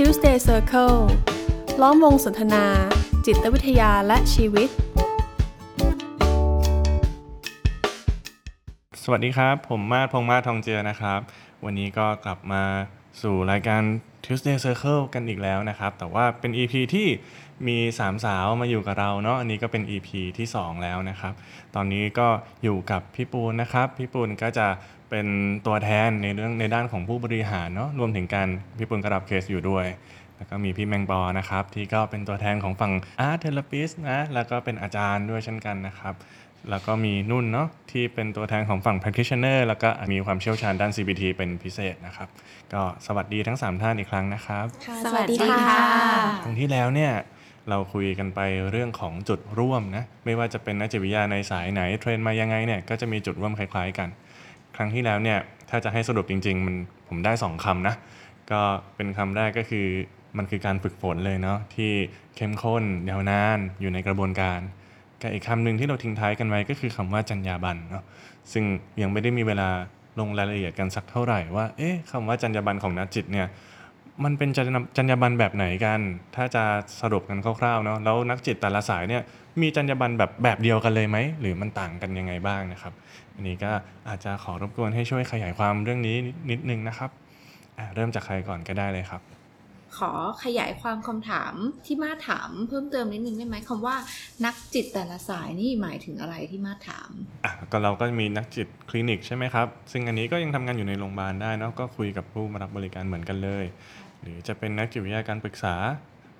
Tuesday Circle ล้อมวงสนทนา จิตวิทยาและชีวิต สวัสดีครับ ผมมาดพงษ์มาทองเจือนะครับ วันนี้ก็กลับมาสู่รายการ Tuesday Circle กันอีกแล้วนะครับ แต่ว่าเป็น EP ที่มีสามสาวมาอยู่กับเราเนาะ อันนี้ก็เป็น EP ที่ 2 แล้วนะครับ ตอนนี้ก็อยู่กับพี่ปูนนะครับ พี่ปูนก็จะ เป็นตัวแทนในเรื่องในด้านของผู้บริหารเนาะรวมถึงการพี่ปูนก็รับเคสอยู่ด้วย แล้วก็มีพี่แมงปอนะครับ ที่ก็เป็นตัวแทนของฝั่ง Art Therapist นะแล้วก็เป็นอาจารย์ด้วยเช่นกันนะครับ แล้วก็มีนุ่นเนาะที่เป็นตัวแทนของฝั่ง practitioner แล้วก็มีความเชี่ยวชาญด้าน CBT เป็นพิเศษนะครับ ก็สวัสดีทั้ง 3 ท่านอีกครั้งนะครับสวัสดีค่ะครั้งที่แล้วเนี่ยเราคุยกันไปเรื่องของจุดร่วมนะไม่ว่าจะเป็นนักจิตวิทยาในสายไหนเทรนมายังไงเนี่ยก็จะมีจุดร่วมคล้าย ๆ กัน ครั้งที่แล้วเนี่ยถ้าจะให้สรุปจริง ๆ มันผมได้ 2คำนะ ก็เป็นคำแรกก็คือมันคือการฝึกฝนเลยเนาะที่เข้มข้นยาวนานอยู่ในกระบวนการกับอีกคำหนึ่งที่เราทิ้งท้ายกันไว้ก็คือคำว่าจรรยาบรรณเนาะซึ่งยังไม่ได้มีเวลาลงรายละเอียดกันสักเท่าไหร่ว่าเอ๊ะคำว่าจรรยาบรรณของนักจิตเนี่ย มันเป็นจรรยาจรรยาบรรณแบบไหนกัน ถ้าจะสรุปกันคร่าวๆเนาะแล้วนักจิตแต่ละสายเนี่ยมีจรรยาบรรณแบบแบบเดียวกันเลยไหม หรือมันต่างกันยังไงบ้างนะครับ อันนี้ก็อาจจะขอรบกวนให้ช่วยขยายความเรื่องนี้นิดนึงนะครับอะเริ่มจากใครก่อนก็ได้เลยครับ ขอขยายความคำถามที่มาถามเพิ่มเติมนิดนึงได้ไหมคำว่า นักจิตแต่ละสายนี่หมายถึงอะไรที่มาถามอะก็เราก็มีนักจิตคลินิกใช่ไหมครับ ซึ่งอันนี้ก็ยังทำงานอยู่ในโรงพยาบาลได้เนาะก็คุยกับผู้มารับบริการเหมือนกันเลย หรือจะเป็นนักจิตวิทยาการปรึกษา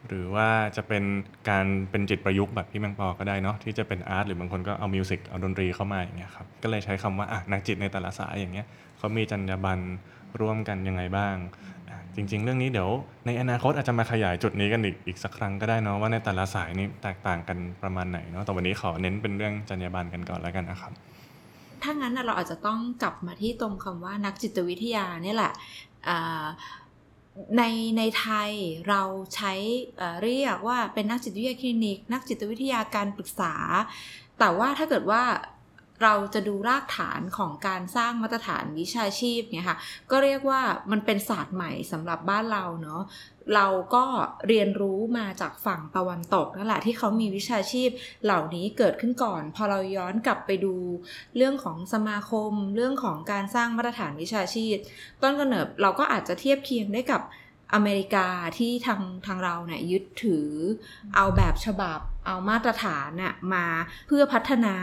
หรือว่าจะเป็นการเป็นจิตประยุกต์แบบพี่แมงปอก็ได้เนาะที่จะเป็น art หรือบางคนก็เอา music เอาดนตรีเข้ามาอย่างเงี้ยครับก็เลยใช้คำว่าอะนักจิตในแต่ละสายอย่างเงี้ยเขามีจรรยาบรรณร่วมกันยังไงบ้างอะจริง ๆ เรื่องนี้เดี๋ยวในอนาคตอาจจะมาขยายจุดนี้กันอีกอีกสักครั้งก็ได้เนาะว่าในแต่ละสายนี่แตกต่างกันประมาณไหนเนาะแต่วันนี้ขอเน้นเป็นเรื่องจรรยาบรรณกันก่อนแล้วกันนะครับถ้างั้นเราอาจจะต้องกลับมาที่ตรงคำว่านักจิตวิทยาเนี่ยแหละอ่า ในในไทยเราใช้เรียกว่าเป็นนักจิตวิทยาคลินิก นักจิตวิทยาการปรึกษา แต่ว่าถ้าเกิดว่า เราจะดูรากฐานของการสร้างมาตรฐานวิชาชีพเนี่ยค่ะก็เรียกว่ามันเป็นศาสตร์ใหม่สำหรับบ้านเราเนาะเราก็เรียนรู้มาจากฝั่งตะวันตกนั่นแหละที่เขามีวิชาชีพเหล่านี้เกิดขึ้นก่อน พอเราย้อนกลับไปดูเรื่องของสมาคม เรื่องของการสร้างมาตรฐานวิชาชีพ ต้นกำเนิดเราก็อาจจะเทียบเคียงได้กับอเมริกาที่ทางทางเราเนี่ยยึดถือเอาแบบฉบับเอามาตรฐานน่ะมาเพื่อพัฒนา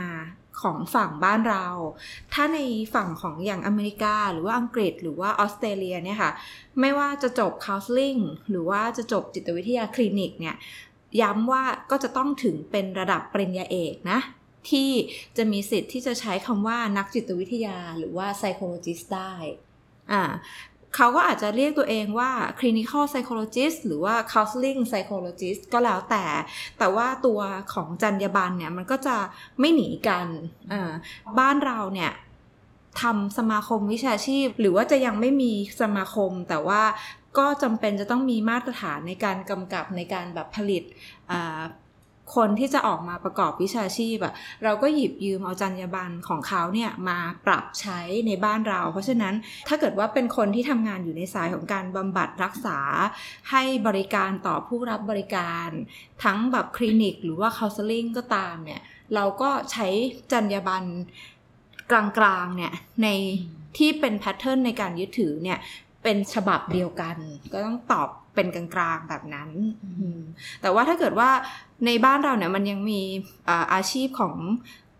ของฝั่งบ้านเรา ถ้าในฝั่งของอย่างอเมริกา หรือว่าอังกฤษ หรือว่าออสเตรเลียเนี่ยค่ะ ไม่ว่าจะจบ counseling หรือว่าจะจบจิตวิทยาคลินิกเนี่ย ย้ำว่าก็จะต้องถึงเป็นระดับปริญญาเอกนะ ที่จะมีสิทธิ์ที่จะใช้คำว่านักจิตวิทยาหรือว่า psychologist ได้อ่า เขาก็อาจจะเรียกตัวเองว่า clinical psychologist หรือว่า counseling psychologist ก็แล้วแต่ แต่ว่าตัวของจรรยาบรรณเนี่ยมันก็จะไม่หนีกันบ้านเราเนี่ยทำสมาคมวิชาชีพ หรือว่าจะยังไม่มีสมาคม แต่ว่าก็จำเป็นจะต้องมีมาตรฐานในการกำกับในการแบบผลิต คนที่จะออกมาประกอบวิชาชีพอะเราก็หยิบยืมเอาจรรยาบรรณของเขาเนี่ยมาปรับใช้ในบ้านเรา เพราะฉะนั้นถ้าเกิดว่าเป็นคนที่ทำงานอยู่ในสายของการบำบัดรักษา ให้บริการต่อผู้รับบริการ ทั้งแบบคลินิกหรือว่า counseling ก็ตามเนี่ยเราก็ใช้จรรยาบรรณกลางๆเนี่ยในที่เป็นแพทเทิร์นในการยึดถือเนี่ยเป็นฉบับเดียวกัน ก็ต้องตอบ เป็นกลางๆแบบนั้นอืมแต่ว่าถ้าเกิดว่าในบ้านเราเนี่ยมันยังมีอ่าอาชีพของ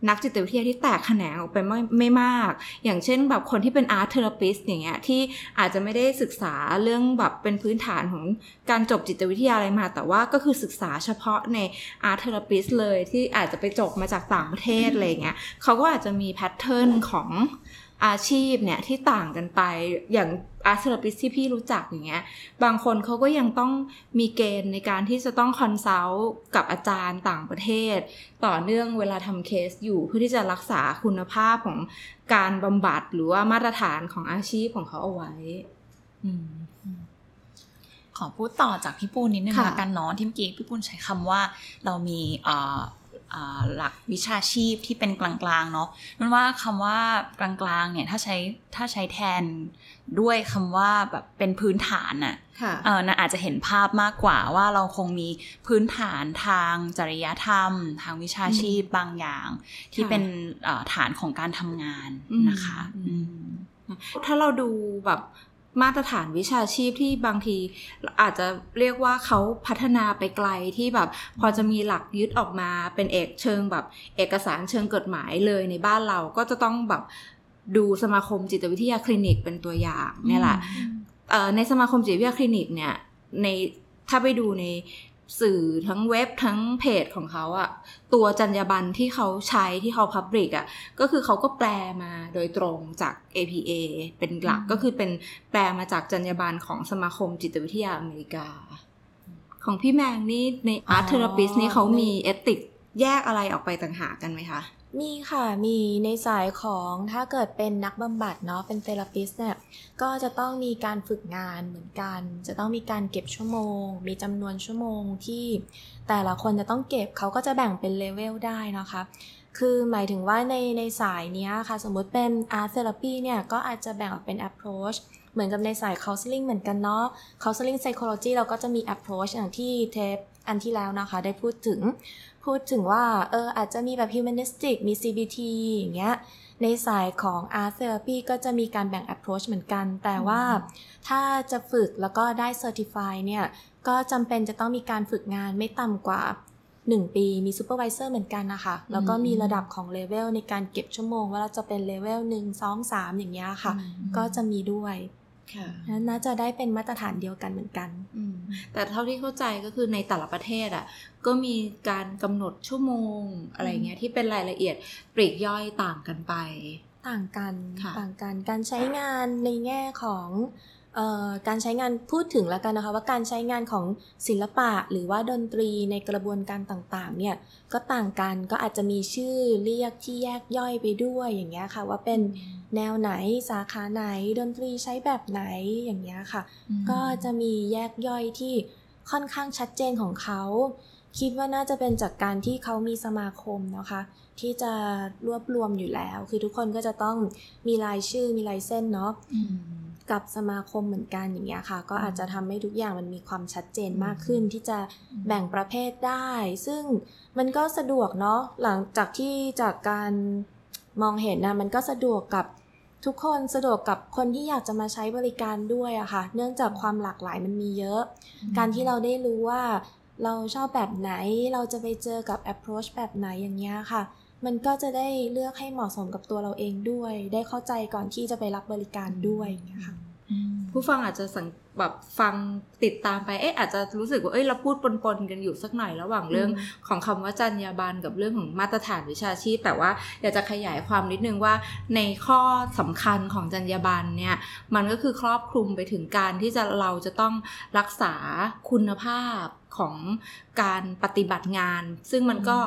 นักจิตวิทยาที่แตกแขนงออกไปไม่ไม่มาก อย่างเช่นแบบคนที่เป็น art therapist อย่างเงี้ยที่อาจจะไม่ได้ศึกษาเรื่องแบบเป็นพื้นฐานของการจบจิตวิทยาอะไรมา แต่ว่าก็คือศึกษาเฉพาะใน art therapist เลยที่อาจจะไปจบมาจากต่างประเทศอะไรเงี้ยเขาก็อาจจะมี pattern ของ อาชีพเนี่ยที่ต่างกันไปอย่าง art therapist ที่พี่รู้จักอย่างเงี้ยบางคนเขาก็ยังต้องมีเกณฑ์ในการที่จะต้องคอนซัลท์กับอาจารย์ต่างประเทศ ต่อเนื่องเวลาทำเคสอยู่เพื่อที่จะรักษาคุณภาพของการบำบัดหรือว่ามาตรฐานของอาชีพของเขาเอาไว้อืมขอพูดต่อจากพี่ปูนนิดนึงค่ะละกันเนาะที่เมื่อกี้พี่ปูนใช้คำว่าเรามีเอ่ออ่า หลักวิชาชีพที่เป็นกลางๆเนาะนั่นว่าคำว่ากลางๆเนี่ยถ้าใช้ถ้าใช้แทนด้วยคำว่าแบบเป็นพื้นฐานอะค่ะเออน่าอาจจะเห็นภาพมากกว่าว่าเราคงมีพื้นฐานทางจริยธรรม ทางวิชาชีพบางอย่าง ที่ค่ะเป็นเอ่อฐานของการทำงานอืมนะคะอืมอืมถ้าเราดูแบบ มาตรฐานวิชาชีพที่บางทีอาจจะเรียกว่าเขาพัฒนาไปไกลที่แบบ พอจะมีหลักยึดออกมาเป็นเอกเชิงแบบ เอกสารเชิงกฎหมายเลยในบ้านเราก็จะต้องแบบดูสมาคมจิตวิทยาคลินิกเป็นตัวอย่างเนี่ยแหละในสมาคมจิตวิทยาคลินิกเนี่ยในถ้าไปดูใน สื่อทั้งเว็บทั้งเพจของเขาอะตัวจรรยาบรรณที่เขาใช้ที่เขาพับริกอะก็คือเขาก็แปลมาโดยตรงจาก APA เป็นหลักอืมก็คือเป็นแปลมาจากจรรยาบรรณของสมาคมจิตวิทยาอเมริกา ของพี่แมงนี่ใน Art Therapist นี่เขามีเอติกแยกอะไรออกไปต่างหากกันไหมคะ มีค่ะ มีในสายของถ้าเกิดเป็นนักบำบัดเนาะ เป็นเทราปิสเนี่ย ก็จะต้องมีการฝึกงานเหมือนกัน จะต้องมีการเก็บชั่วโมง มีจำนวนชั่วโมงที่แต่ละคนจะต้องเก็บเขาก็จะแบ่งเป็นเลเวลได้นะคะคือหมายถึงว่าในในสายเนี้ยค่ะ สมมุติเป็น art therapy เนี่ย ก็อาจจะแบ่งออกเป็น approach เหมือนกับในสาย counseling เหมือนกันเนาะ counseling psychology เราก็จะมี approach อย่างที่เทปอันที่แล้วนะคะ ได้พูดถึง พูดถึงว่าเอออาจจะมีแบบ humanistic มี CBT อย่างเงี้ยในสายของ art therapy ก็จะมีการแบ่ง approach เหมือนกัน แต่ว่าถ้าจะฝึกแล้วก็ได้ certify เนี่ยก็จำเป็นจะต้องมีการฝึกงานไม่ต่ำกว่า 1 ปีมี supervisor เหมือนกันนะคะแล้วก็มีระดับของเลเวลในการเก็บชั่วโมง ว่าเราจะเป็นเลเวล1 2 3อย่างเงี้ยค่ะ ก็จะมีด้วยค่ะ นั้นน่าจะได้เป็นมาตรฐานเดียวกันเหมือนกันอืมแต่เท่าที่เข้าใจก็คือในแต่ละประเทศอะก็มีการกำหนดชั่วโมงอะไรเงี้ยที่เป็นรายละเอียดปลีกย่อยต่างกันไป ต่างกันค่ะต่างกัน การใช้งานในแง่ของเอ่อ การใช้งานพูดถึงแล้วกันนะคะ ว่าการใช้งานของศิลปะหรือว่าดนตรีในกระบวนการต่างๆเนี่ยก็ต่างกันก็อาจจะมีชื่อเรียกที่แยกย่อยไปด้วยอย่างเงี้ยค่ะ ว่าเป็นแนวไหนสาขาไหนดนตรีใช้แบบไหนอย่างเงี้ยค่ะ ก็จะมีแยกย่อยที่ค่อนข้างชัดเจนของเขา คิดว่าน่าจะเป็นจากการที่เขามีสมาคมนะคะ ที่จะรวบรวมอยู่แล้ว คือทุกคนก็จะต้องมีรายชื่อมีลายเส้นเนาะ กับสมาคมเหมือนกันอย่างเงี้ยค่ะ ก็อาจจะทำให้ทุกอย่างมันมีความชัดเจนมากขึ้นที่จะแบ่งประเภทได้ ซึ่งมันก็สะดวกเนาะหลังจากที่จากการมองเห็นนะมันก็สะดวกกับทุกคนสะดวกกับคนที่อยากจะมาใช้บริการด้วยอะค่ะ เนื่องจากความหลากหลายมันมีเยอะ การที่เราได้รู้ว่าเราชอบแบบไหนเราจะไปเจอกับ approach แบบไหนอย่างเงี้ยค่ะ มันก็จะได้เลือกให้เหมาะสมกับตัวเราเองด้วย ได้เข้าใจก่อนที่จะไปรับบริการด้วยอย่างเงี้ยค่ะผู้ฟังอาจจะสังแบบฟังติดตามไป เอ๊ะอาจจะรู้สึกว่า เอ้ยเราพูดปนๆกันอยู่สักหน่อยระหว่างเรื่องอืมของคำว่าจรรยาบรรณกับเรื่องของมาตรฐานวิชาชีพ แต่ว่าอยากจะขยายความนิดนึงว่าในข้อสำคัญของจรรยาบรรณเนี่ย มันก็คือครอบคลุมไปถึงการที่จะเราจะต้องรักษาคุณภาพของการปฏิบัติงาน ซึ่งมันก็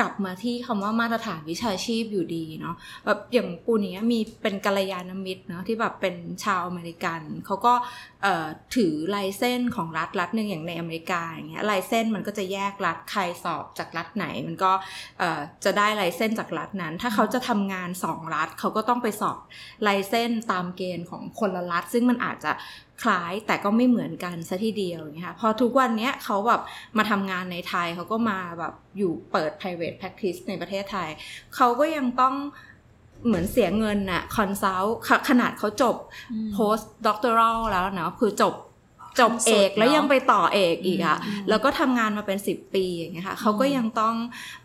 กลับมาที่คำว่ามาตรฐานวิชาชีพอยู่ดีเนาะแบบอย่างปูเนี้ยมีเป็นกัลยาณมิตรเนาะที่แบบเป็นชาวอเมริกันเขาก็ถือลายเส้นของรัฐรัฐหนึ่งอย่างในอเมริกาอย่างเงี้ยลายเส้นมันก็จะแยกรัฐใครสอบจากรัฐไหน มันก็จะได้ลายเส้นจากรัฐนั้น ถ้าเขาจะทำงานสองรัฐเขาก็ต้องไปสอบลายเส้นตามเกณฑ์ของคนละรัฐ ซึ่งมันอาจจะ คล้ายแต่ก็ไม่เหมือนกันซะทีเดียวอย่างเงี้ยค่ะพอทุกวันเนี้ยเขาแบบมาทำงานในไทยเขาก็มาแบบอยู่เปิด private practice ในประเทศไทย เขาก็ยังต้องเหมือนเสียเงินน่ะคอนซัลท์ขนาดเขาจบ post doctoral แล้วเนาะคือจบจบเอกขั้นสุดเนอะแล้วยังไปต่อเอกอีกอะอืมแล้วก็ทำงานมาเป็น 10 ปีอย่างเงี้ยค่ะเขาก็ยังต้อง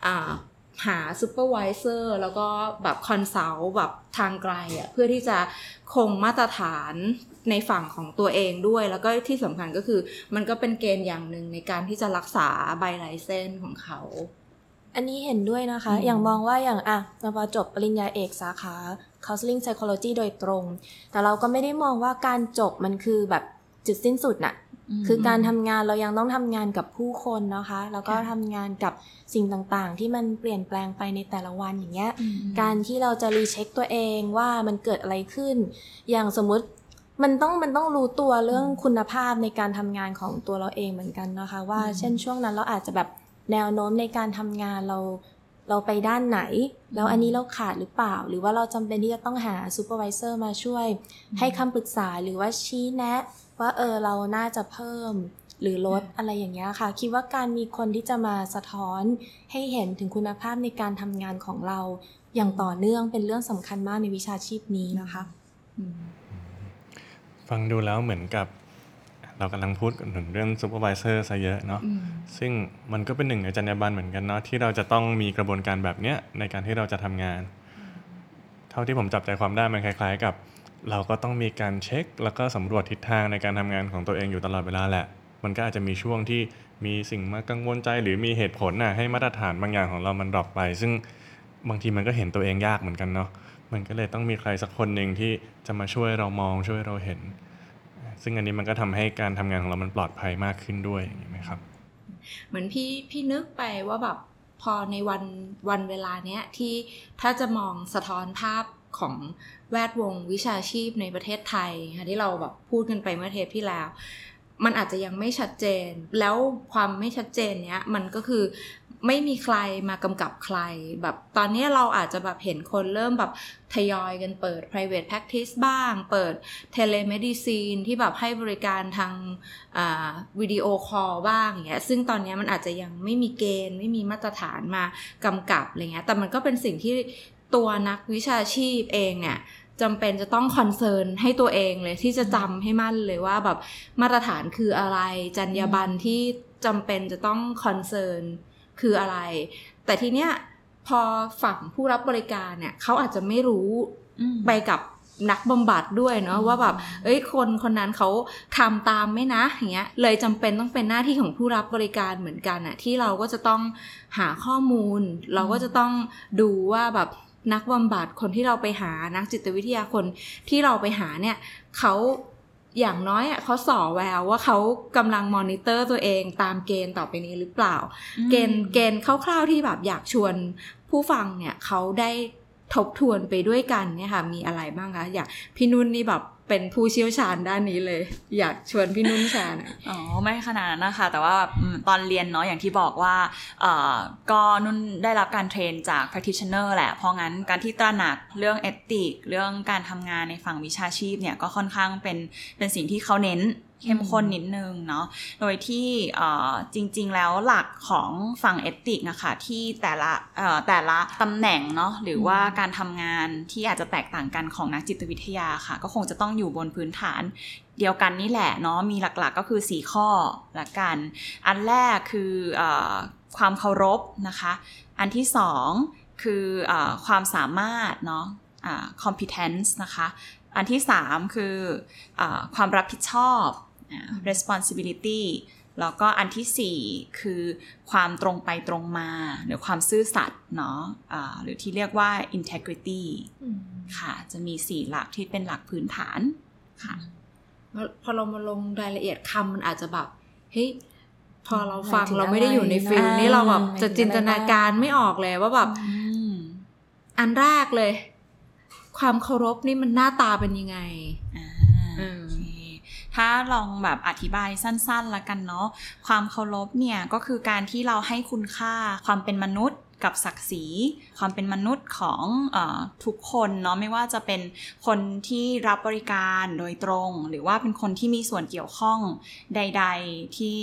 อาหา supervisor แล้วก็แบบ consult แบบทางไกลอะเพื่อที่จะคงมาตรฐาน ในฝั่งของตัวเองด้วย แล้วก็ที่สำคัญก็คือ มันก็เป็นเกณฑ์อย่างหนึ่งในการที่จะรักษาใบ license ของเขา อันนี้เห็นด้วยนะคะอืมอย่างมองว่าอย่างอะเราพอจบปริญญาเอกสาขา counseling psychology โดยตรง แต่เราก็ไม่ได้มองว่าการจบมันคือแบบจุดสิ้นสุดน่ะคือการทำงานเรายังต้องทำงานกับผู้คนนะคะ แล้วก็ค่ะทำงานกับสิ่งต่างๆ ที่มันเปลี่ยนแปลงไปในแต่ละวันอย่างเงี้ย การที่เราจะรีเช็คตัวเองว่ามันเกิดอะไรขึ้น อย่างสมมุติ มันต้องมันต้องรู้ตัวเรื่องคุณภาพในการทำงานของตัวเราเองเหมือนกันนะคะ ว่าอืมเช่นช่วงนั้นเราอาจจะแบบแนวโน้มในการทำงานเราเราไปด้านไหน แล้วอันนี้เราขาดหรือเปล่า หรือว่าเราจำเป็นที่จะต้องหาซูเปอร์วิเซอร์มาช่วย ให้คำปรึกษาหรือว่าชี้แนะ ว่าเออเราน่าจะเพิ่มหรือลดอะไรอย่างเงี้ยค่ะ คิดว่าการมีคนที่จะมาสะท้อนให้เห็นถึงคุณภาพในการทำงานของเรา อย่างต่อเนื่องเป็นเรื่องสำคัญมากในวิชาชีพนี้นะคะ ฟังดูแล้วเหมือนกับ เรากำลังพูดถึงเรื่องซูเปอร์วิเซอร์ซะเยอะเนาะอืมซึ่งมันก็เป็นหนึ่งในจรรยาบรรณเหมือนกันเนาะที่เราจะต้องมีกระบวนการแบบเนี้ยในการที่เราจะทำงาน เท่าที่ผมจับใจความได้มันคล้าย ๆ กับ เราก็ต้องมีการเช็ค แล้วก็สำรวจทิศทางในการทำงานของตัวเองอยู่ตลอดเวลาแหละ มันก็อาจจะมีช่วงที่มีสิ่งมากังวลใจ หรือมีเหตุผลน่ะให้มาตรฐานบางอย่างของเรามันดรอปไป ซึ่งบางทีมันก็เห็นตัวเองยากเหมือนกันเนาะ มันก็เลยต้องมีใครสักคนหนึ่งที่จะมาช่วยเรามองช่วยเราเห็น ซึ่งอันนี้มันก็ทำให้การทำงานของเรามันปลอดภัยมากขึ้นด้วยอย่างนี้ไหมครับ เหมือนพี่พี่นึกไปว่าแบบพอในวันวันเวลาเนี้ยที่ถ้าจะมองสะท้อนภาพของแวดวงวิชาชีพในประเทศไทยค่ะที่เราแบบพูดกันไปเมื่อเทปที่แล้ว มันอาจจะยังไม่ชัดเจน แล้วความไม่ชัดเจนเนี้ยมันก็คือ ไม่มีใครมากำกับใคร แบบตอนนี้เราอาจจะแบบเห็นคนเริ่มแบบทยอยกันเปิด private practice บ้าง เปิด telemedicine ที่แบบให้บริการทางvideo call บ้างอย่างเงี้ยซึ่งตอนนี้มันอาจจะยังไม่มีเกณฑ์ ไม่มีมาตรฐานมากำกับอะไรเงี้ยแต่มันก็เป็นสิ่งที่ตัวนักวิชาชีพเองเนี่ยจำเป็นจะต้อง concern ให้ตัวเองเลยที่จะจำให้มั่นเลยว่าแบบมาตรฐานคืออะไรจรรยาบรรณที่จำเป็นจะต้อง concern คืออะไร แต่ทีเนี้ยพอฝั่งผู้รับบริการเนี่ยเขาอาจจะไม่รู้อืมไปกับนักบำบัดด้วยเนาะว่าแบบ เอ้ยคนคนนั้นเขาทำตามไหมนะอย่างเงี้ย เลยจำเป็นต้องเป็นหน้าที่ของผู้รับบริการเหมือนกันอะที่เราก็จะต้องหาข้อมูล เราก็จะต้องดูว่าแบบนักบำบัดคนที่เราไปหานักจิตวิทยาคนที่เราไปหาเนี่ยเขา อย่างน้อยอะเขาส่อแววว่าเขากำลังมอนิเตอร์ตัวเองตามเกณฑ์ต่อไปนี้หรือเปล่า เกณฑ์เกณฑ์คร่าวๆที่แบบอยากชวนผู้ฟังเนี่ยเขาได้ ทบทวนไปด้วยกันเนี่ยค่ะ มีอะไรบ้างคะอยากพี่นุ่นนี่แบบเป็นผู้เชี่ยวชาญด้านนี้เลย อยากชวนพี่นุ่นแชร์หน่อยอ๋อไม่ขนาดนั้นนะคะ แต่ว่าตอนเรียนเนาะอย่างที่บอกว่าเอ่อก็นุ่นได้รับการเทรนจาก practitioner แหละ เพราะงั้นการที่ตระหนักเรื่อง ethic เรื่องการทำงานในฝั่งวิชาชีพเนี่ยก็ค่อนข้างเป็นเป็นสิ่งที่เขาเน้น เข้มข้นนิดนึงเนาะ โดยที่เอ่อจริงๆแล้วหลักของฝั่ง ethic นะคะที่แต่ละเอ่อแต่ละตำแหน่งเนาะหรือว่าการทำงานที่อาจจะแตกต่างกันของนักจิตวิทยาค่ะ ก็คงจะต้องอยู่บนพื้นฐานเดียวกันนี่แหละเนาะมีหลักๆก็คือ 4 ข้อละกัน อันแรกคือเออความเคารพนะคะ อันที่สองคือเออความสามารถเนาะอ่า competence นะคะ อันที่สามคืออาความรับผิดชอบอ่า responsibility แล้วก็อันที่สี่คือความตรงไปตรงมา หรือความซื่อสัตย์เนาะอ่าหรือที่เรียกว่า integrity ค่ะ จะมีสี่หลักที่เป็นหลักพื้นฐานค่ะพอเรามาลงรายละเอียดคำมันอาจจะแบบเฮ้ยพอเราฟังหมายถึงเราไม่ได้อยู่ในฟิลอะไรนี้เราแบบหมายถึงจะจินตนาการไม่ออกเลยว่าแบบอืมอันแรกเลย ความเคารพนี่มันหน้าตาเป็นยังไงอ่าอืมโอเค ถ้าลองแบบอธิบายสั้นๆละกันเนาะความเคารพเนี่ยก็คือการที่เราให้คุณค่าความเป็นมนุษย์ กับศักดิ์ศรีความเป็นมนุษย์ของอทุกคนเนาะไม่ว่าจะเป็นคนที่รับบริการโดยตรง หรือว่าเป็นคนที่มีส่วนเกี่ยวข้องใด ๆที่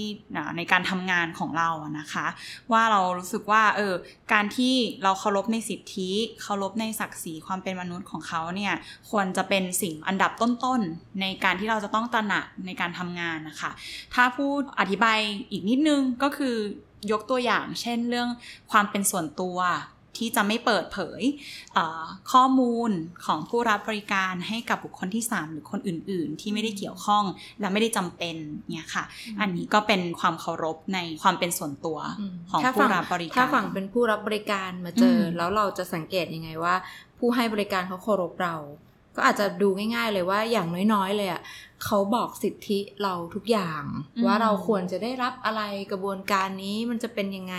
ในการทำงานของเราอะนะคะ ว่าเรารู้สึกว่าเออการที่เราเคารพในสิทธิเคารพในศักดิ์ศรีความเป็นมนุษย์ของเขาเนี่ยควรจะเป็นสิ่งอันดับต้นๆในการที่เราจะต้องตระหนักในการทำงานนะคะ ถ้าพูดอธิบายอีกนิดนึงก็คือ ยกตัวอย่าง เช่นเรื่องความเป็นส่วนตัวที่จะไม่เปิดเผยเอ่อข้อมูลของผู้รับบริการให้กับบุคคลที่ 3 หรือคนอื่น ๆ ที่ไม่ได้เกี่ยวข้องและไม่ได้จำเป็นเนี่ยค่ะ อันนี้ก็เป็นความเคารพในความเป็นส่วนตัวอืมของถ้าผู้ฝั่งรับบริการ ถ้าฝั่งเป็นผู้รับบริการมาเจออมแล้วเราจะสังเกตยังไงว่า ผู้ให้บริการเขาเคารพเรา ก็อาจจะดูง่าย ๆ เลยว่าอย่างน้อย ๆ เลยอะ เขาบอกสิทธิเราทุกอย่าง ว่าเราควรจะได้รับอะไรกระบวนการนี้มันจะเป็นยังไง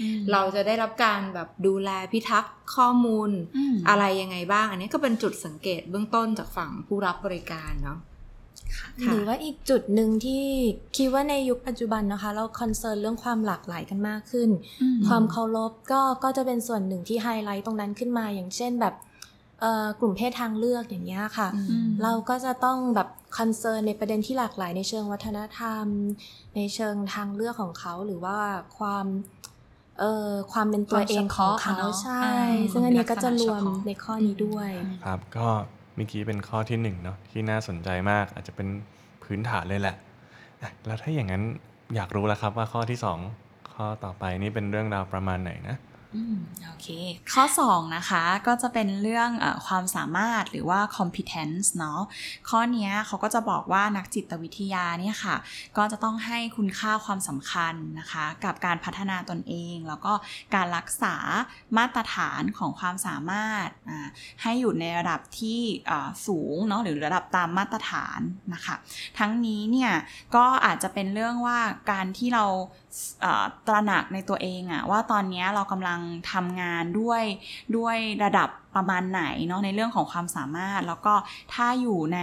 อืมเราจะได้รับการแบบดูแลพิทักษ์ข้อมูลอืมอะไรยังไงบ้าง อันนี้ก็เป็นจุดสังเกตเบื้องต้นจากฝั่งผู้รับบริการเนาะหรือว่าอีกจุดหนึ่งที่คิดว่าในยุคปัจจุบันนะคะ เราคอนเซิร์นเรื่องความหลากหลายกันมากขึ้น ความเคารพก็ก็จะเป็นส่วนหนึ่งที่ไฮไลท์ตรงนั้นขึ้นมาอย่างเช่นแบบเอ่อ กลุ่มเพศทางเลือกอย่างเงี้ยค่ะอืมเราก็จะต้องแบบ concern ในประเด็นที่หลากหลายในเชิงวัฒนธรรม ในเชิงทางเลือกของเขาหรือว่าความเอ่อความเป็นตัวเองของเขาความเฉพาะอะเนาะใช่อ่าซึ่งอันนี้ก็จะรวมลักษณะเฉพาะในข้อนี้ด้วยครับก็เมื่อกี้เป็นข้อที่หนึ่งเนาะที่น่าสนใจมากอาจจะเป็นพื้นฐานเลยแหละอะแล้วถ้าอย่างนั้นอยากรู้แล้วครับว่าข้อที่สองข้อต่อไปนี่เป็นเรื่องราวประมาณไหนนะอืม โอเค ข้อ 2 นะคะก็จะเป็นเรื่องอความสามารถหรือว่า competence เนาะข้อนี้เขาก็จะบอกว่านักจิตวิทยาเนี่ยค่ะ ก็จะต้องให้คุณค่าความสำคัญนะคะ กับการพัฒนาตนเอง แล้วก็การรักษามาตรฐานของความสามารถให้อยู่ในระดับที่สูงเนาะหรือระดับตามมาตรฐานนะคะ ทั้งนี้เนี่ยก็อาจจะเป็นเรื่องว่าการที่เรา ตระหนักในตัวเองอะว่าตอนนี้เรากำลังทำงานด้วยด้วยระดับประมาณไหนเนาะในเรื่องของความสามารถ แล้วก็ถ้าอยู่ใน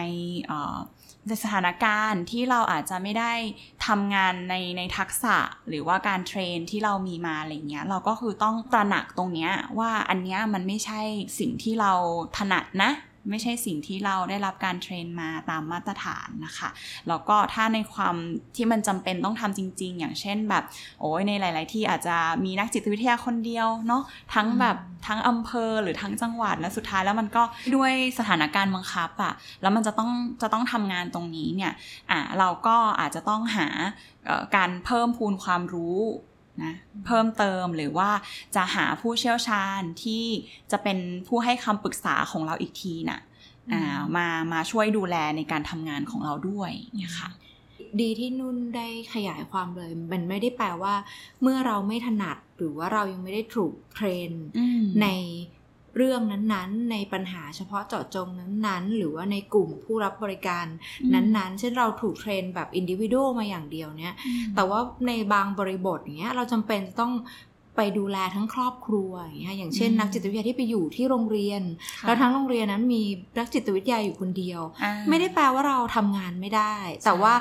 ในสถานการณ์ที่เราอาจจะไม่ได้ทำงานในในทักษะหรือว่าการเทรนที่เรามีมาอะไรเงี้ยเราก็คือต้องตระหนักตรงเนี้ยว่าอันเนี้ยมันไม่ใช่สิ่งที่เราถนัดนะ ไม่ใช่สิ่งที่เราได้รับการเทรนมาตามมาตรฐานนะคะ แล้วก็ถ้าในความที่มันจำเป็นต้องทำจริง ๆ อย่างเช่นแบบ โอ้ยในหลาย ๆ ที่อาจจะมีนักจิตวิทยาคนเดียวเนาะทั้งแบบทั้งอำเภอหรือทั้งจังหวัดและสุดท้ายแล้วมันก็ด้วยสถานการณ์บังคับอะแล้วมันจะต้องจะต้องทำงานตรงนี้เนี่ยอะเราก็อาจจะต้องหาเอ่อการเพิ่มพูนความรู้ นะเพิ่มเติมหรือว่าจะหาผู้เชี่ยวชาญที่จะเป็นผู้ให้คำปรึกษาของเราอีกทีน่ะอ่ามามาช่วยดูแลในการทำงานของเราด้วยเนี่ยค่ะดีที่นุ่นได้ขยายความเลย มันไม่ได้แปลว่า เมื่อเราไม่ถนัดหรือว่าเรายังไม่ได้ถูก train ใน เรื่องนั้นๆ ในปัญหาเฉพาะเจาะจงนั้นๆ หรือว่าในกลุ่มผู้รับบริการอืมนั้นๆ เช่นเราถูกเทรนแบบอินดิวิ a l มาอย่างเดียวเนี่ย แต่ว่าในบางบริบทอย่างเงี้ยเราจำเป็นจะต้องไปดูแลทั้งครอบครัวอย่างเงี้ยอย่างเช่นอืมนักจิตวิทยาที่ไปอยู่ที่โรงเรียนค่ะแล้วทั้งโรงเรียนนั้นมีนักจิตวิทยาอยู่คนเดียวอ่าไม่ได้แปลว่าเราทำงานไม่ได้ แต่ว่า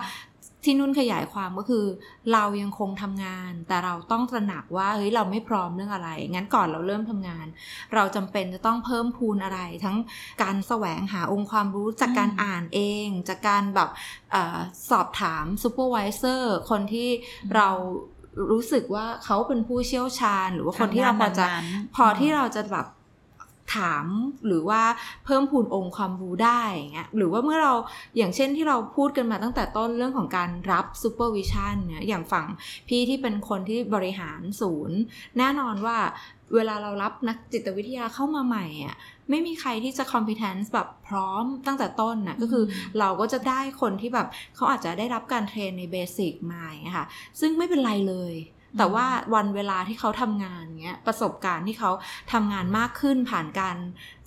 ที่นุ่นขยายความก็คือ เรายังคงทำงาน แต่เราต้องตระหนักว่าเฮ้ยเราไม่พร้อมเรื่องอะไร งั้นก่อนเราเริ่มทำงาน เราจำเป็นจะต้องเพิ่มพูนอะไร ทั้งการแสวงหาองค์ความรู้จากการอืมอ่านเอง จากการแบบเออสอบถาม supervisor คนที่เรารู้สึกว่าเขาเป็นผู้เชี่ยวชาญ หรือว่าคนที่เราพอจะทำงานนั้นๆพอที่เราจะแบบ ถามหรือว่าเพิ่มพูนองค์ความรู้ได้อย่างเงี้ยหรือว่าเมื่อเราอย่างเช่นที่เราพูดกันมาตั้งแต่ต้นเรื่องของการรับ supervision เนี่ยอย่างฝั่งพี่ที่เป็นคนที่บริหารศูนย์ แน่นอนว่าเวลาเรารับนักจิตวิทยาเข้ามาใหม่อะไม่มีใครที่จะ competence แบบพร้อมตั้งแต่ต้นน่ะก็คือเราก็จะได้คนที่แบบเขาอาจจะได้รับการ train ใน basic มาอย่างเงี้ยค่ะ ซึ่งไม่เป็นไรเลย แต่ว่าวันเวลาที่เขาทำงานเงี้ยประสบการณ์ที่เขาทำงานมากขึ้นผ่านการ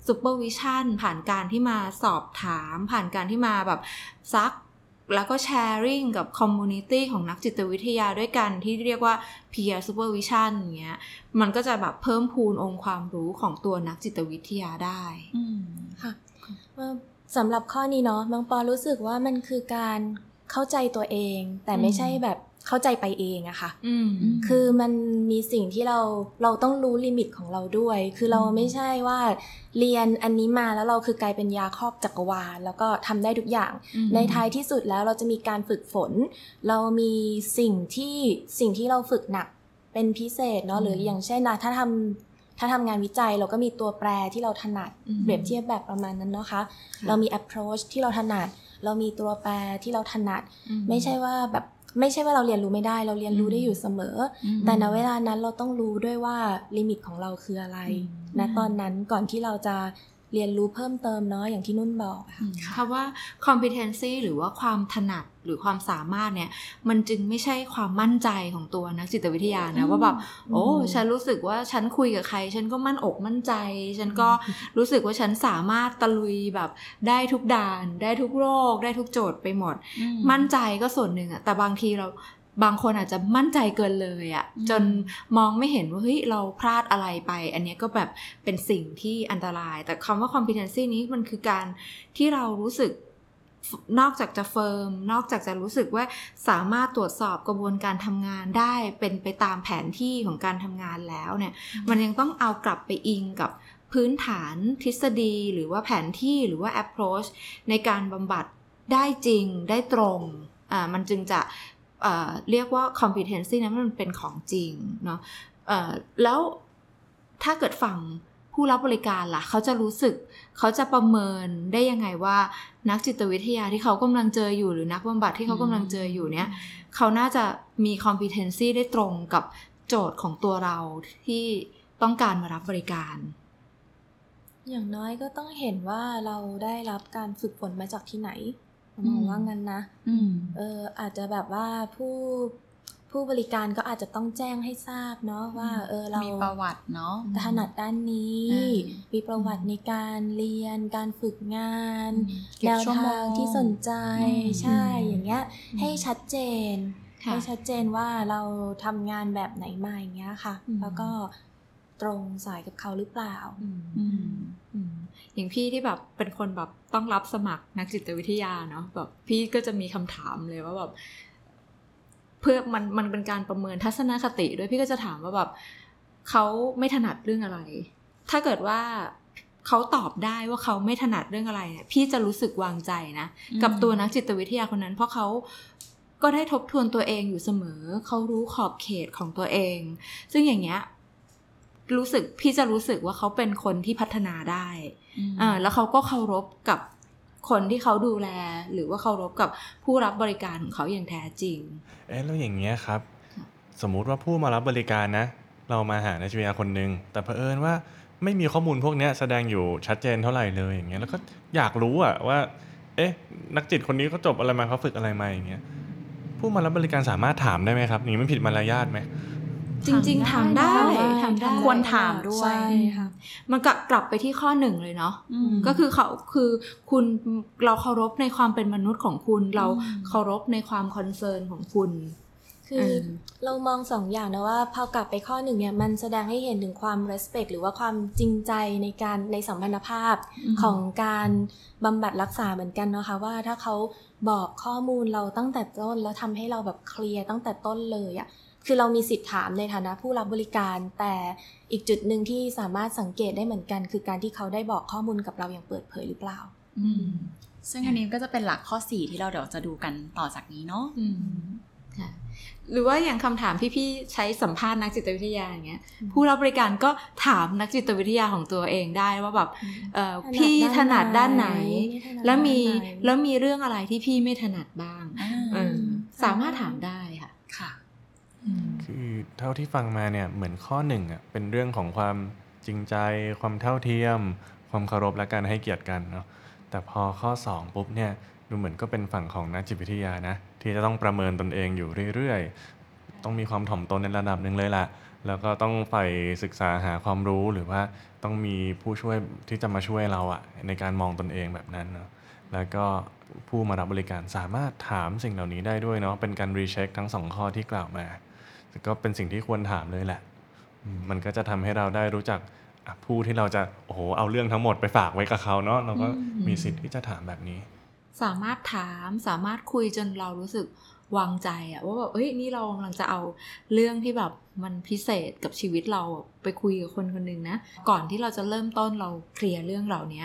supervision ผ่านการที่มาสอบถาม ผ่านการที่มาแบบซัก แล้วก็ sharing กับ community ของนักจิตวิทยาด้วยกันที่เรียกว่า peer supervision อย่างเงี้ยมันก็จะแบบเพิ่มพูนองค์ความรู้ของตัวนักจิตวิทยาได้อืมค่ะเอ่อสำหรับข้อนี้เนาะบางปอรู้สึกว่ามันคือการ เข้าใจตัวเอง แต่ไม่อืมใช่แบบเข้าใจไปเองอะค่ะอืมคือมันมีสิ่งที่เราเราต้องรู้ลิมิตของเราด้วย คือเราไม่ใช่ว่าเรียนอันนี้มาแล้วเราคือกลายเป็นยาครอบจักรวาล แล้วก็ทำได้ทุกอย่างอืมในท้ายที่สุดแล้วเราจะมีการฝึกฝน เรามีสิ่งที่สิ่งที่เราฝึกหนักเป็นพิเศษเนาะหรืออย่างเช่นนะถ้าทำถ้าทำงานวิจัยเราก็มีตัวแปรที่เราถนัดอืมเปรียบเทียบแบบประมาณนั้นเนาะคะ เรามี approach ที่เราถนัด เรามีตัวแปรที่เราถนัดอืไม่ใช่ว่าแบบไม่ใช่ว่าเราเรียนรู้ไม่ได้ เราเรียนรู้อืมได้อยู่เสมออมแต่ณเวลานั้นเราต้องรู้ด้วยว่าลิมิตของเราคืออะไรอืมณตอนนั้นก่อนที่เราจะ เรียนรู้เพิ่มเติมเนาะอย่างที่นุ่นบอกอะค่ะคำว่า competency หรือว่าความถนัดหรือความสามารถเนี่ย มันจึงไม่ใช่ความมั่นใจของตัวนักจิตวิทยานะอืมว่าแบบโอ้อืมฉันรู้สึกว่าฉันคุยกับใคร ฉันก็มั่นอกมั่นใจ ฉันก็รู้สึกว่าฉันสามารถตะลุยแบบได้ทุกด่าน ได้ทุกโรค ได้ทุกโจทย์ไปหมดอืมั่นใจก็ส่วนหนึ่งอะแต่บางทีเรา บางคนอาจจะมั่นใจเกินเลยอะอืมจนมองไม่เห็นว่าเฮ้ยเราพลาดอะไรไป อันเนี้ยก็แบบเป็นสิ่งที่อันตราย แต่คำว่า competency นี้มันคือการที่เรารู้สึกนอกจากจะเฟิร์ม นอกจากจะรู้สึกว่าสามารถตรวจสอบกระบวนการทำงานได้เป็นไปตามแผนที่ของการทำงานแล้วเนี่ย มันยังต้องเอากลับไปอิงกับพื้นฐานทฤษฎี หรือว่าแผนที่หรือว่า approach ในการบำบัดได้จริงได้ตรง อ่า มันจึงจะ เอ่อเรียกว่า competency นั้นมันเป็นของจริงเนาะเอ่อแล้วถ้าเกิดฝั่งผู้รับบริการล่ะ เขาจะรู้สึก เขาจะประเมินได้ยังไงว่า นักจิตวิทยาที่เขากำลังเจออยู่หรือนักบำบัดที่เขากำลังเจออยู่เนี่ย เขาน่าจะมี competency ได้ตรงกับโจทย์ของตัวเราที่ต้องการมารับบริการ อย่างน้อยก็ต้องเห็นว่าเราได้รับการฝึกฝนมาจากที่ไหน มองว่างั้นนะอืมเอออาจจะแบบว่าผู้ผู้บริการก็อาจจะต้องแจ้งให้ทราบเนาะว่า เออเรา มีประวัติเนาะถนัดด้านนี้อืมมีประวัติในการเรียน การฝึกงานเก็แนบวชั่วโมทางงที่สนใจอืมใช่อย่างเงี้ย ให้ชัดเจนค่ะให้ชัดเจนว่าเราทำงานแบบไหนมาอย่างเงี้ยค่ะอืมแล้วก็ตรงสายกับเขาหรือเปล่าอืม อย่างพี่ที่แบบเป็นคนแบบต้องรับสมัครนักจิตวิทยาเนาะแบบพี่ก็จะมีคำถามเลยว่าแบบเพื่อมันมันเป็นการประเมินทัศนคติ ด้วยพี่ก็จะถามว่าแบบเขาไม่ถนัดเรื่องอะไร ถ้าเกิดว่าเขาตอบได้ว่าเขาไม่ถนัดเรื่องอะไรเนี่ยพี่จะรู้สึกวางใจนะ กับตัวนักจิตวิทยาคนนั้น เพราะเขาก็ได้ทบทวนตัวเองอยู่เสมอ เขารู้ขอบเขตของตัวเอง ซึ่งอย่างเงี้ยรู้สึกพี่จะรู้สึกว่าเขาเป็นคนที่พัฒนาได้ อ่าแล้วเขาก็เคารพกับคนที่เขาดูแล หรือว่าเคารพกับผู้รับบริการของเขาอย่างแท้จริง เอ๊ะแล้วอย่างเงี้ยครับค่ะสมมุติว่าผู้มารับบริการนะ เรามาหานักจิตวิทยาคนหนึ่งแต่เผอิญว่าไม่มีข้อมูลพวกเนี้ยแสดงอยู่ชัดเจนเท่าไหร่เลยอย่างเงี้ยแล้วก็อยากรู้อะว่า เอ๊ะ นักจิตคนนี้เขาจบอะไรมาเขาฝึกอะไรมาอย่างเงี้ยผู้มารับบริการสามารถถามได้ไหมครับอย่างนี้มันผิดมารยาทไหม จริงๆถามได้ถามได้ถามได้ควรถามด้วยใช่ค่ะมันกลับกลับไปที่ข้อหนึ่งเลยเนาะอืมก็คือเขาคือคุณเราเคารพในความเป็นมนุษย์ของคุณ เราอืมเคารพในความคอนเซิร์นของคุณคือมเรามองสองอย่างนะว่าพอกลับไปข้อหนึ่งเนี่ยมันแสดงให้เห็นถึงความ respect หรือว่าความจริงใจในการในสัมพันธภาพอืมของการบำบัดรักษาเหมือนกันเนาะคะว่าถ้าเขาบอกข้อมูลเราตั้งแต่ต้นแล้วทำให้เราแบบเคลียร์ตั้งแต่ต้นเลยอะ คือเรามีสิทธิ์ถามในฐานะผู้รับบริการ แต่อีกจุดหนึ่งที่สามารถสังเกตได้เหมือนกัน คือการที่เขาได้บอกข้อมูลกับเราอย่างเปิดเผยหรือเปล่าอืมซึ่งอันนี้ก็จะเป็นหลักข้อ 4 ที่เราเดี๋ยวจะดูกันต่อจากนี้เนาะอืมค่ะหรือว่าอย่างคำถามที่พี่ใช้สัมภาษณ์นักจิตวิทยาอย่างเงี้ยผู้รับบริการก็ถามนักจิตวิทยาของตัวเองได้ว่าแบบเอ่อถนัดพี่ถนัดด้านไหนด้านไหนแล้วมีถนัดด้านไหนแล้วมีเรื่องอะไรที่พี่ไม่ถนัดบ้างอ่าเออสามารถถามได้ค่ะ คือเท่าที่ฟังมาเนี่ยเหมือนข้อหนึ่งอะเป็นเรื่องของความจริงใจ ความเท่าเทียม ความเคารพและการให้เกียรติกันเนาะแต่พอข้อ 2 ปุ๊บเนี่ยดูเหมือนก็เป็นฝั่งของนักจิตวิทยานะที่จะต้องประเมินตนเองอยู่เรื่อยๆ ต้องมีความถ่อมตนในระดับหนึ่งเลยล่ะ แล้วก็ต้องใฝ่ศึกษาหาความรู้หรือว่าต้องมีผู้ช่วยที่จะมาช่วยเราอะในการมองตนเองแบบนั้นเนาะแล้วก็ผู้มารับบริการสามารถถามสิ่งเหล่านี้ได้ด้วยเนาะเป็นการรีเช็คทั้งสองข้อที่กล่าวมา ก็เป็นสิ่งที่ควรถามเลยแหละอืมมันก็จะทำให้เราได้รู้จักอะผู้ที่เราจะโอ้โหเอาเรื่องทั้งหมดไปฝากไว้กับเขาเนาะเราก็อืมมีสิทธิ์ที่จะถามแบบนี้ สามารถถามสามารถคุยจนเรารู้สึกวางใจอะว่าแบบเอ้ยนี่เรากำลังจะเอาเรื่องที่แบบมันพิเศษกับชีวิตเราไปคุยกับคนคนหนึ่งนะ ก่อนที่เราจะเริ่มต้นเราเคลียร์เรื่องเหล่านี้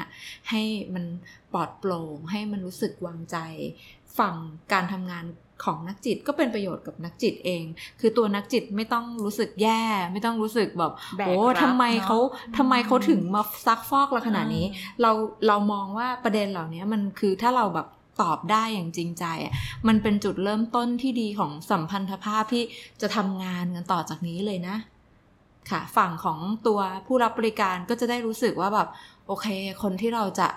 ให้มันปลอดโปร่งให้มันรู้สึกวางใจ ฝั่งการทำงาน ของนักจิตก็เป็นประโยชน์กับนักจิตเอง คือตัวนักจิตไม่ต้องรู้สึกแย่ ไม่ต้องรู้สึกแบบแบกโอ้รับทำไมเขาเนอะทำไมเขาถึงมาซักฟอกเราขนาดนี้ เราเรามองว่าประเด็นเหล่านี้มันคือถ้าเราแบบตอบได้อย่างจริงใจอะมันเป็นจุดเริ่มต้นที่ดีของสัมพันธภาพที่จะทำงานกันต่อจากนี้เลยนะ ค่ะ ฝั่งของตัวผู้รับบริการก็จะได้รู้สึกว่าแบบโอเค คนที่เราจะ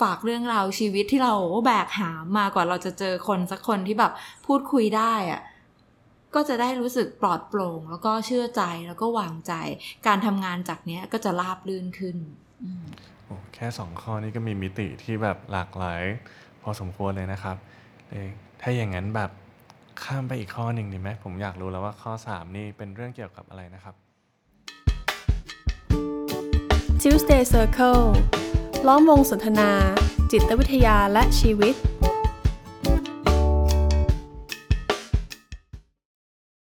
ฝากเรื่องราวชีวิตที่เราแบกหามมากว่าเราจะเจอคนสักคนที่แบบพูดคุยได้อะก็จะได้รู้สึกปลอดโปร่ง แล้วก็เชื่อใจแล้วก็วางใจ การทำงานจากเนี้ยก็จะราบรื่นขึ้นอืมโอ้แค่สองข้อนี้ก็มีมิติที่แบบหลากหลาย พอสมควรเลยนะครับเอ้ยถ้าอย่างนั้นแบบข้ามไปอีกข้อหนึ่งดีไหมผมอยากรู้แล้วว่าข้อ 3 นี่เป็นเรื่องเกี่ยวกับอะไรนะครับ Tuesday Circle ล้อมวงสนทนา จิตวิทยาและชีวิต